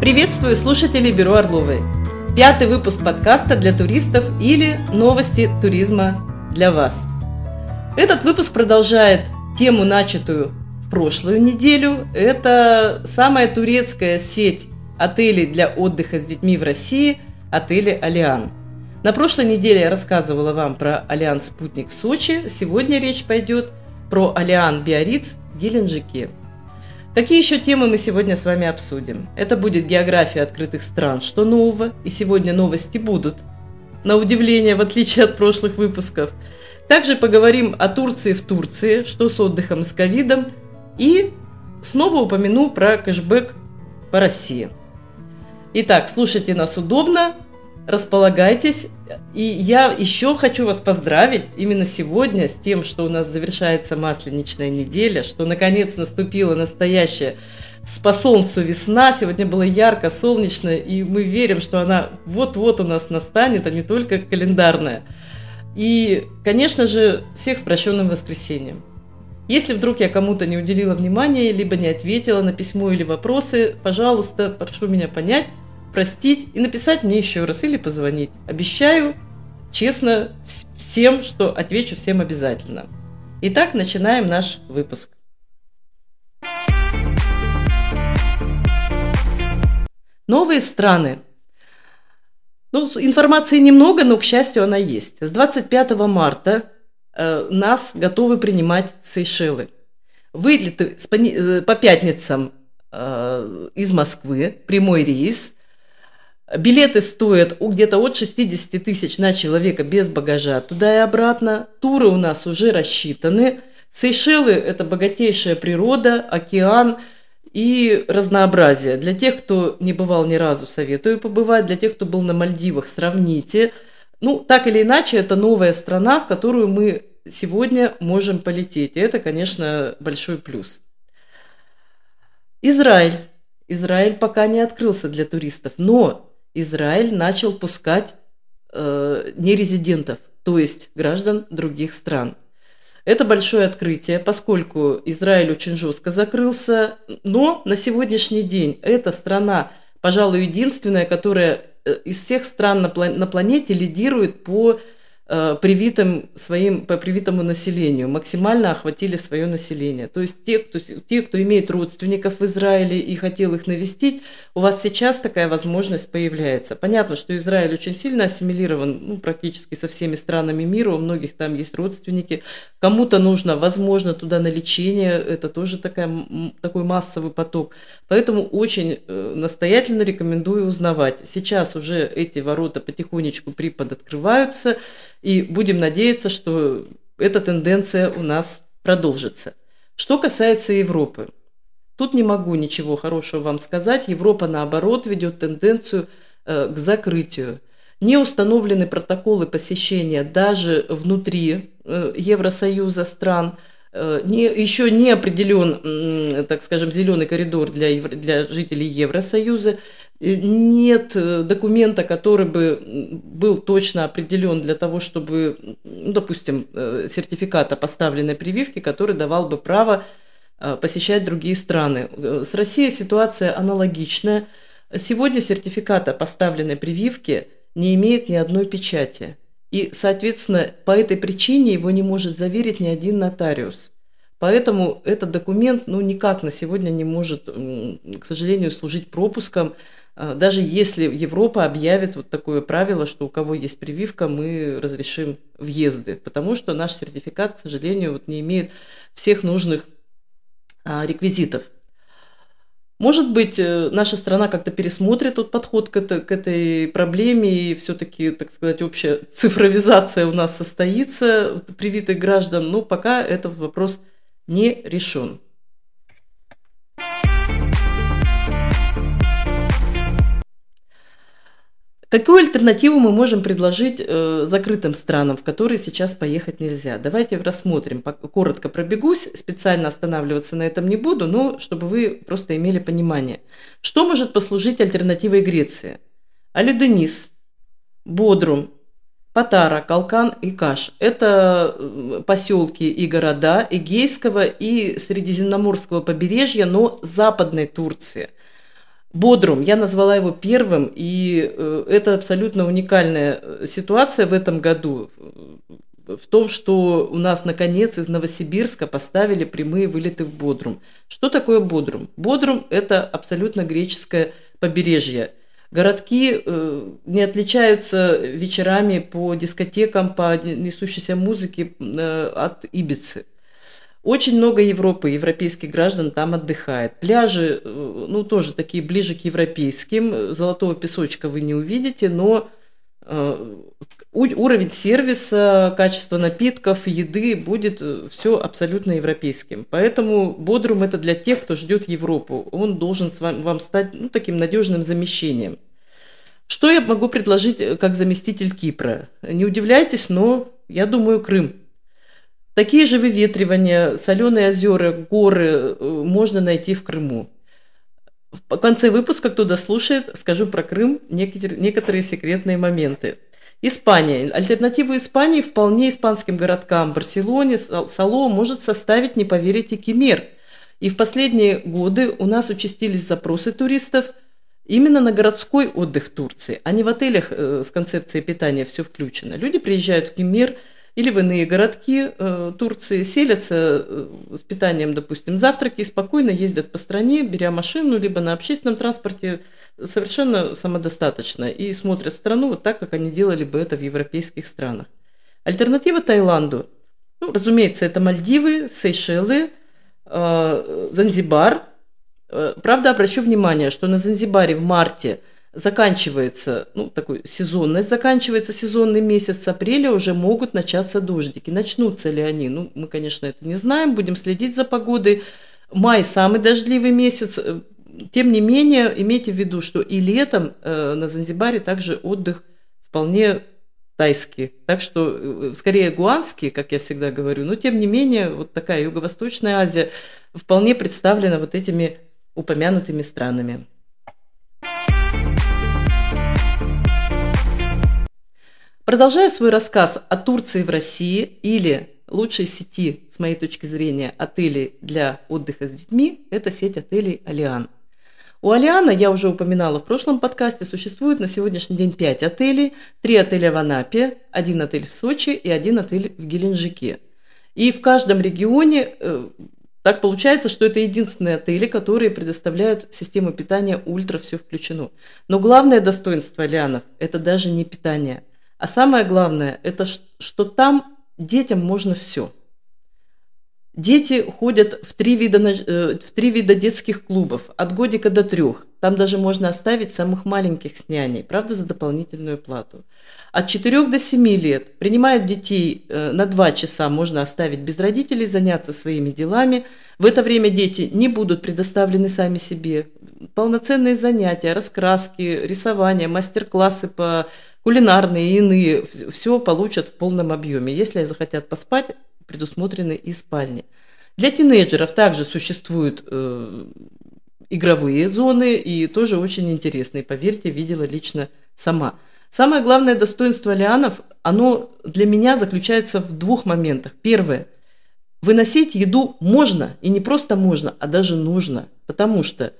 Приветствую слушателей Бюро Орловой. Пятый выпуск подкаста для туристов или новости туризма для вас. Этот выпуск продолжает тему, начатую в прошлую неделю. Это самая турецкая сеть отелей для отдыха с детьми в России – отели «Алиан». На прошлой неделе я рассказывала вам про «Алиан Спутник» в Сочи. Сегодня речь пойдет про «Алиан Биориц» в Геленджике – Какие еще темы мы сегодня с вами обсудим? Это будет география открытых стран, что нового, и сегодня новости будут. На удивление, в отличие от прошлых выпусков. Также поговорим о Турции в Турции, что с отдыхом с ковидом, и снова упомяну про кэшбэк по России. Итак, слушайте нас удобно, располагайтесь. И я еще хочу вас поздравить именно сегодня с тем, что у нас завершается масленичная неделя, что наконец наступила настоящая по солнцу весна. Сегодня было ярко, солнечно, и мы верим, что она вот-вот у нас настанет, а не только календарная. И, конечно же, всех с прощенным воскресеньем. Если вдруг я кому-то не уделила внимания, либо не ответила на письмо или вопросы, пожалуйста, прошу меня понять, простить и написать мне еще раз или позвонить. Обещаю честно всем, что отвечу всем обязательно. Итак, начинаем наш выпуск. Новые страны. Ну, информации немного, но, к счастью, она есть. С 25 марта э, нас готовы принимать Сейшелы. Вылеты э, по пятницам э, из Москвы, прямой рейс – Билеты стоят где-то от 60 тысяч на человека без багажа туда и обратно. Туры у нас уже рассчитаны. Сейшелы – это богатейшая природа, океан и разнообразие. Для тех, кто не бывал ни разу, советую побывать. Для тех, кто был на Мальдивах, сравните. Ну, так или иначе, это новая страна, в которую мы сегодня можем полететь. И это, конечно, большой плюс. Израиль. Израиль пока не открылся для туристов, но Израиль начал пускать э, нерезидентов, то есть граждан других стран. Это большое открытие, поскольку Израиль очень жестко закрылся, но на сегодняшний день эта страна, пожалуй, единственная, которая э, из всех стран на планете лидирует по привитым своим, по привитому населению, максимально охватили свое население. То есть те кто, те, кто имеет родственников в Израиле и хотел их навестить, у вас сейчас такая возможность появляется. Понятно, что Израиль очень сильно ассимилирован ну, практически со всеми странами мира, у многих там есть родственники. Кому-то нужно, возможно, туда на лечение, это тоже такая, такой массовый поток. Поэтому очень э, настоятельно рекомендую узнавать. Сейчас уже эти ворота потихонечку припод открываются, и будем надеяться, что эта тенденция у нас продолжится. Что касается Европы. Тут не могу ничего хорошего вам сказать. Европа, наоборот, ведет тенденцию э, к закрытию. Не установлены протоколы посещения даже внутри э, Евросоюза стран. Э, не, еще не определен, так скажем, зеленый коридор для, для жителей Евросоюза. Э, нет э, документа, который бы был точно определен для того, чтобы, ну, допустим, э, сертификата поставленной прививки, который давал бы право посещать другие страны. С Россией ситуация аналогичная. Сегодня сертификата поставленной прививки не имеет ни одной печати. И, соответственно, по этой причине его не может заверить ни один нотариус. Поэтому этот документ ну, никак на сегодня не может, к сожалению, служить пропуском даже если Европа объявит вот такое правило, что у кого есть прививка, мы разрешим въезды, потому что наш сертификат, к сожалению, вот не имеет всех нужных а, реквизитов. Может быть, э, наша страна как-то пересмотрит тот подход к, это, к этой проблеме, и все-таки, так сказать, общая цифровизация у нас состоится привитых граждан, но пока этот вопрос не решен. Какую альтернативу мы можем предложить э, закрытым странам, в которые сейчас поехать нельзя? Давайте рассмотрим. Коротко пробегусь, специально останавливаться на этом не буду, но чтобы вы просто имели понимание. Что может послужить альтернативой Греции? Алюденис, Бодрум, Патара, Калкан и Каш – это э, поселки и города Эгейского и Средиземноморского побережья, но Западной Турции – Бодрум, я назвала его первым, и э, это абсолютно уникальная э, ситуация в этом году в том, что у нас наконец из Новосибирска поставили прямые вылеты в Бодрум. Что такое Бодрум? Бодрум – это абсолютно греческое побережье. Городки э, не отличаются вечерами по дискотекам, по несущейся музыке э, от Ибицы. Очень много Европы, европейских граждан там отдыхает. Пляжи, э, ну, тоже такие ближе к европейским. Золотого песочка вы не увидите, но э, уровень сервиса, качество напитков, еды будет э, все абсолютно европейским. Поэтому Бодрум это для тех, кто ждет Европу. Он должен с вами, вам стать ну, таким надежным замещением. Что я могу предложить как заместитель Кипра? Не удивляйтесь, но я думаю Крым. Такие же выветривания, соленые озера, горы э, можно найти в Крыму. В конце выпуска, кто дослушает, скажу про Крым некоторые секретные моменты. Испания. Альтернативу Испании вполне испанским городкам Барселоне, Сало может составить, не поверите, Кемер. И в последние годы у нас участились запросы туристов именно на городской отдых Турции, а не в отелях э, с концепцией питания все включено. Люди приезжают в Кемер или в иные городки э, Турции, селятся э, с питанием, допустим, завтраки спокойно ездят по стране, беря машину, либо на общественном транспорте, совершенно самодостаточно и смотрят страну вот так, как они делали бы это в европейских странах. Альтернатива Таиланду. Ну, разумеется, это Мальдивы, Сейшелы, э, Занзибар. Правда, обращу внимание, что на Занзибаре в марте заканчивается, ну, такой сезонность, заканчивается сезонный месяц, с апреля уже могут начаться дождики. Начнутся ли они? Ну, мы, конечно, это не знаем, будем следить за погодой. Май – самый дождливый месяц, тем не менее, имейте в виду, что и летом э, на Занзибаре также отдых вполне тайский. Так что, э, скорее, гуанский, как я всегда говорю, но тем не менее, вот такая Юго-Восточная Азия вполне представлена вот этими упомянутыми странами. Продолжая свой рассказ о Турции в России или лучшей сети, с моей точки зрения, отелей для отдыха с детьми, это сеть отелей «Алиан». У Алиана, я уже упоминала в прошлом подкасте, существует на сегодняшний день 5 отелей, 3 отеля в Анапе, один отель в Сочи и один отель в Геленджике. И в каждом регионе э, так получается, что это единственные отели, которые предоставляют систему питания ультра, все включено. Но главное достоинство Алианов – это даже не питание. А самое главное – это что там детям можно все – Дети ходят в три, вида, э, в три вида детских клубов, от годика до трех. Там даже можно оставить самых маленьких с няней, правда, за дополнительную плату. От 4 до 7 лет принимают детей э, на 2 часа, можно оставить без родителей, заняться своими делами. В это время дети не будут предоставлены сами себе. Полноценные занятия, раскраски, рисование, мастер-классы по кулинарные и иные, все получат в полном объеме. Если захотят поспать, предусмотрены и спальни. Для тинейджеров также существуют э, игровые зоны и тоже очень интересные. Поверьте, видела лично сама. Самое главное достоинство лианов, оно для меня заключается в двух моментах. Первое. Выносить еду можно, и не просто можно, а даже нужно, потому что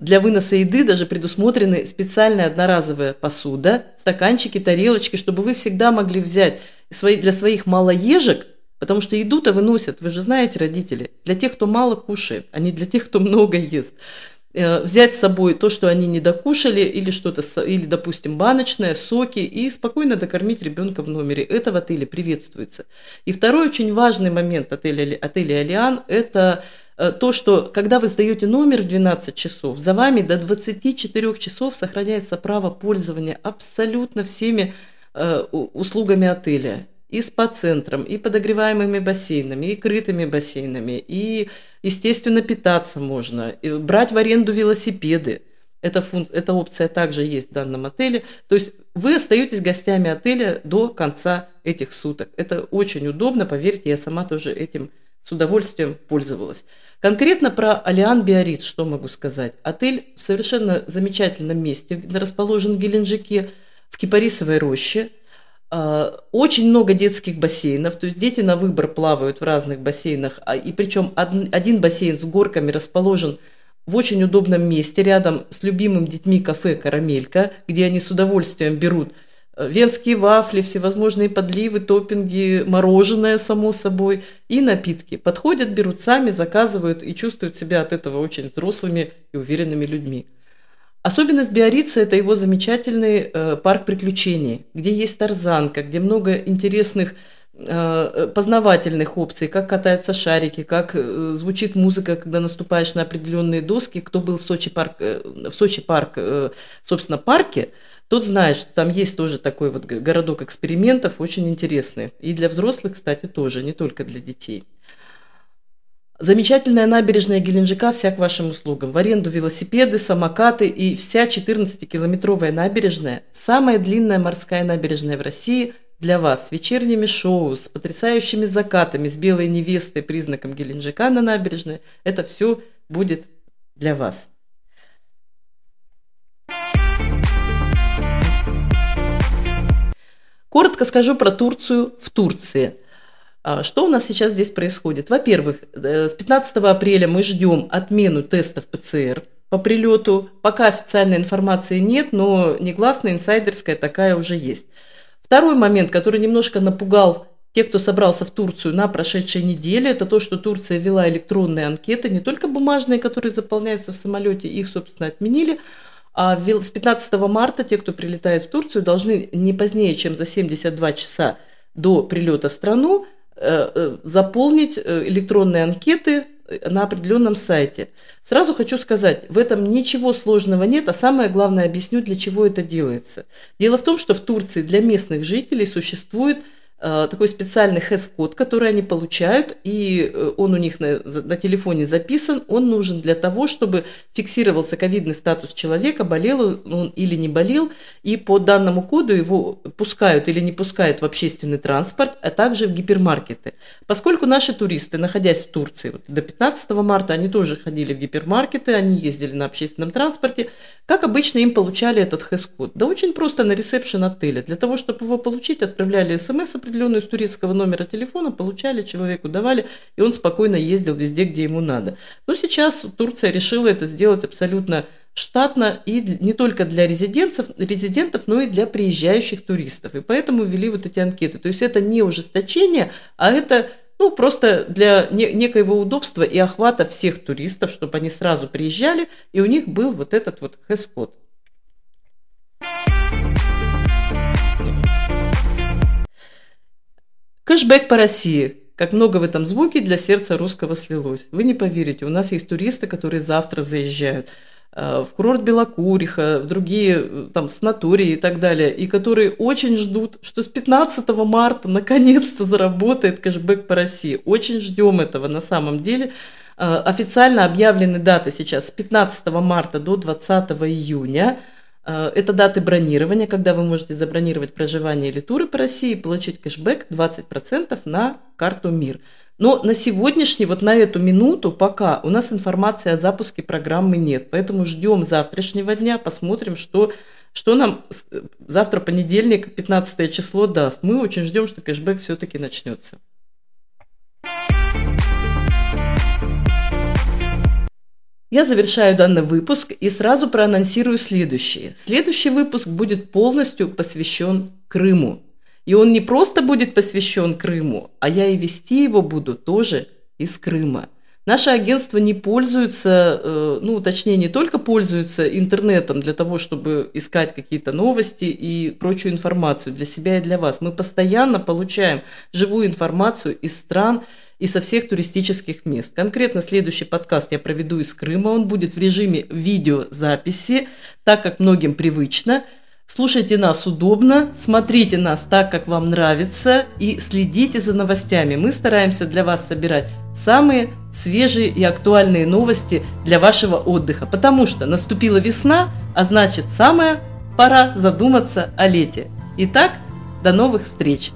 для выноса еды даже предусмотрены специальная одноразовая посуда, стаканчики, тарелочки, чтобы вы всегда могли взять свои, для своих малоежек Потому что еду-то выносят, вы же знаете, родители, для тех, кто мало кушает, а не для тех, кто много ест. Э, взять с собой то, что они не докушали, или что-то, или, допустим, баночное, соки, и спокойно докормить ребенка в номере. Это в отеле приветствуется. И второй очень важный момент отеля, отеля «Алиан» – это то, что когда вы сдаете номер в 12 часов, за вами до 24 часов сохраняется право пользования абсолютно всеми э, услугами отеля и спа-центром, и подогреваемыми бассейнами, и крытыми бассейнами, и, естественно, питаться можно, и брать в аренду велосипеды. Эта, функ... Эта опция также есть в данном отеле. То есть вы остаетесь гостями отеля до конца этих суток. Это очень удобно, поверьте, я сама тоже этим с удовольствием пользовалась. Конкретно про Алиан Биарриц что могу сказать? Отель в совершенно замечательном месте, расположен в Геленджике, в Кипарисовой роще – а, очень много детских бассейнов, то есть дети на выбор плавают в разных бассейнах, а, и причем один бассейн с горками расположен в очень удобном месте, рядом с любимым детьми кафе «Карамелька», где они с удовольствием берут венские вафли, всевозможные подливы, топпинги, мороженое, само собой, и напитки. Подходят, берут сами, заказывают и чувствуют себя от этого очень взрослыми и уверенными людьми. Особенность Биорица – это его замечательный э, парк приключений, где есть тарзанка, где много интересных Э, познавательных опций, как катаются шарики, как э, звучит музыка, когда наступаешь на определенные доски. Кто был в Сочи парк, э, в Сочи парк, собственно, парке, тот знает, что там есть тоже такой вот городок экспериментов, очень интересный. И для взрослых, кстати, тоже, не только для детей. Замечательная набережная Геленджика вся к вашим услугам. В аренду велосипеды, самокаты и вся 14-километровая набережная, самая длинная морская набережная в России – для вас с вечерними шоу, с потрясающими закатами, с белой невестой, признаком Геленджика на набережной. Это все будет для вас. Коротко скажу про Турцию в Турции. А, что у нас сейчас здесь происходит? Во-первых, э, с 15 апреля мы ждем отмену тестов ПЦР по прилету. Пока официальной информации нет, но негласная, инсайдерская такая уже есть. Второй момент, который немножко напугал тех, кто собрался в Турцию на прошедшей неделе, это то, что Турция ввела электронные анкеты, не только бумажные, которые заполняются в самолете, их, собственно, отменили, а с 15 марта те, кто прилетает в Турцию, должны не позднее, чем за 72 часа до прилета в страну э, э, заполнить э, электронные анкеты на определенном сайте. Сразу хочу сказать, в этом ничего сложного нет, а самое главное объясню, для чего это делается. Дело в том, что в Турции для местных жителей существует такой специальный хэс-код, который они получают, и э, он у них на, на телефоне записан, он нужен для того, чтобы фиксировался ковидный статус человека, болел он или не болел, и по данному коду его пускают или не пускают в общественный транспорт, а также в гипермаркеты. Поскольку наши туристы, находясь в Турции вот, до 15 марта, они тоже ходили в гипермаркеты, они ездили на общественном транспорте, как обычно им получали этот хэс-код? Да очень просто на ресепшн отеля. Для того, чтобы его получить, отправляли смс определенную с турецкого номера телефона, получали, человеку давали, и он спокойно ездил везде, где ему надо. Но сейчас Турция решила это сделать абсолютно штатно и не только для резидентов, резидентов, но и для приезжающих туристов. И поэтому ввели вот эти анкеты. То есть это не ужесточение, а это ну, просто для некоего удобства и охвата всех туристов, чтобы они сразу приезжали, и у них был вот этот вот хэс-код. Кэшбэк по России. Как много в этом звуке для сердца русского слилось. Вы не поверите, у нас есть туристы, которые завтра заезжают – Э, в курорт Белокуриха, в другие э, там санатории и так далее, и которые очень ждут, что с 15 марта наконец-то заработает кэшбэк по России. Очень ждем этого на самом деле. Э, официально объявлены даты сейчас с 15 марта до 20 июня. Это даты бронирования, когда вы можете забронировать проживание или туры по России и получить кэшбэк 20% на карту МИР. Но на сегодняшний, вот на эту минуту пока у нас информации о запуске программы нет. Поэтому ждем завтрашнего дня, посмотрим, что, что нам завтра понедельник, 15 число даст. Мы очень ждем, что кэшбэк все-таки начнется. Я завершаю данный выпуск и сразу проанонсирую следующее. Следующий выпуск будет полностью посвящен Крыму. И он не просто будет посвящен Крыму, а я и вести его буду тоже из Крыма. Наше агентство не пользуется, э, ну, точнее, не только пользуется интернетом для того, чтобы искать какие-то новости и прочую информацию для себя и для вас. Мы постоянно получаем живую информацию из стран и со всех туристических мест. Конкретно следующий подкаст я проведу из Крыма. Он будет в режиме видеозаписи, так как многим привычно – Слушайте нас удобно, смотрите нас так, как вам нравится и следите за новостями. Мы стараемся для вас собирать самые свежие и актуальные новости для вашего отдыха, потому что наступила весна, а значит самая пора задуматься о лете. Итак, до новых встреч!